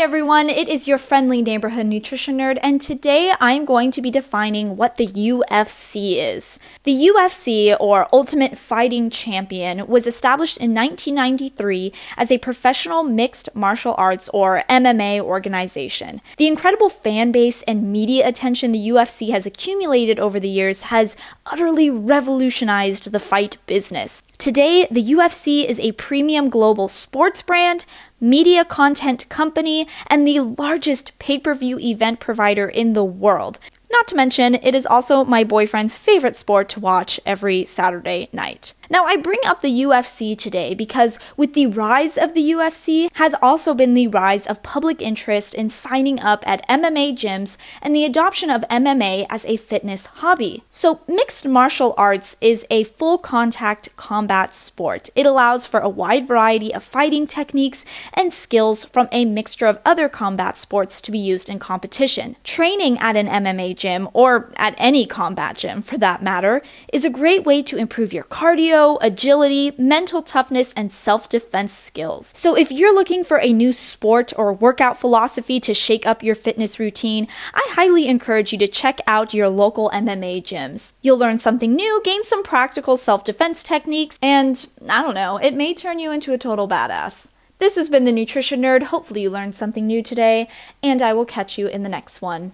Everyone, it is your friendly neighborhood nutrition nerd, and today I'm going to be defining what the UFC is. The UFC, or Ultimate Fighting Champion, was established in 1993 as a professional mixed martial arts or MMA organization. The incredible fan base and media attention the UFC has accumulated over the years has utterly revolutionized the fight business. Today, the UFC is a premium global sports brand media content company, and the largest pay per view event provider in the world. Not to mention, it is also my boyfriend's favorite sport to watch every Saturday night. Now, I bring up the UFC today because with the rise of the UFC has also been the rise of public interest in signing up at MMA gyms and the adoption of MMA as a fitness hobby. So, mixed martial arts is a full contact combat sport. It allows for a wide variety of fighting techniques and skills from a mixture of other combat sports to be used in competition. Training at an MMA gym, or at any combat gym for that matter, is a great way to improve your cardio agility, mental toughness, and self defense skills. So, if you're looking for a new sport or workout philosophy to shake up your fitness routine, I highly encourage you to check out your local MMA gyms. You'll learn something new, gain some practical self defense techniques, and I don't know, it may turn you into a total badass. This has been the Nutrition Nerd. Hopefully, you learned something new today, and I will catch you in the next one.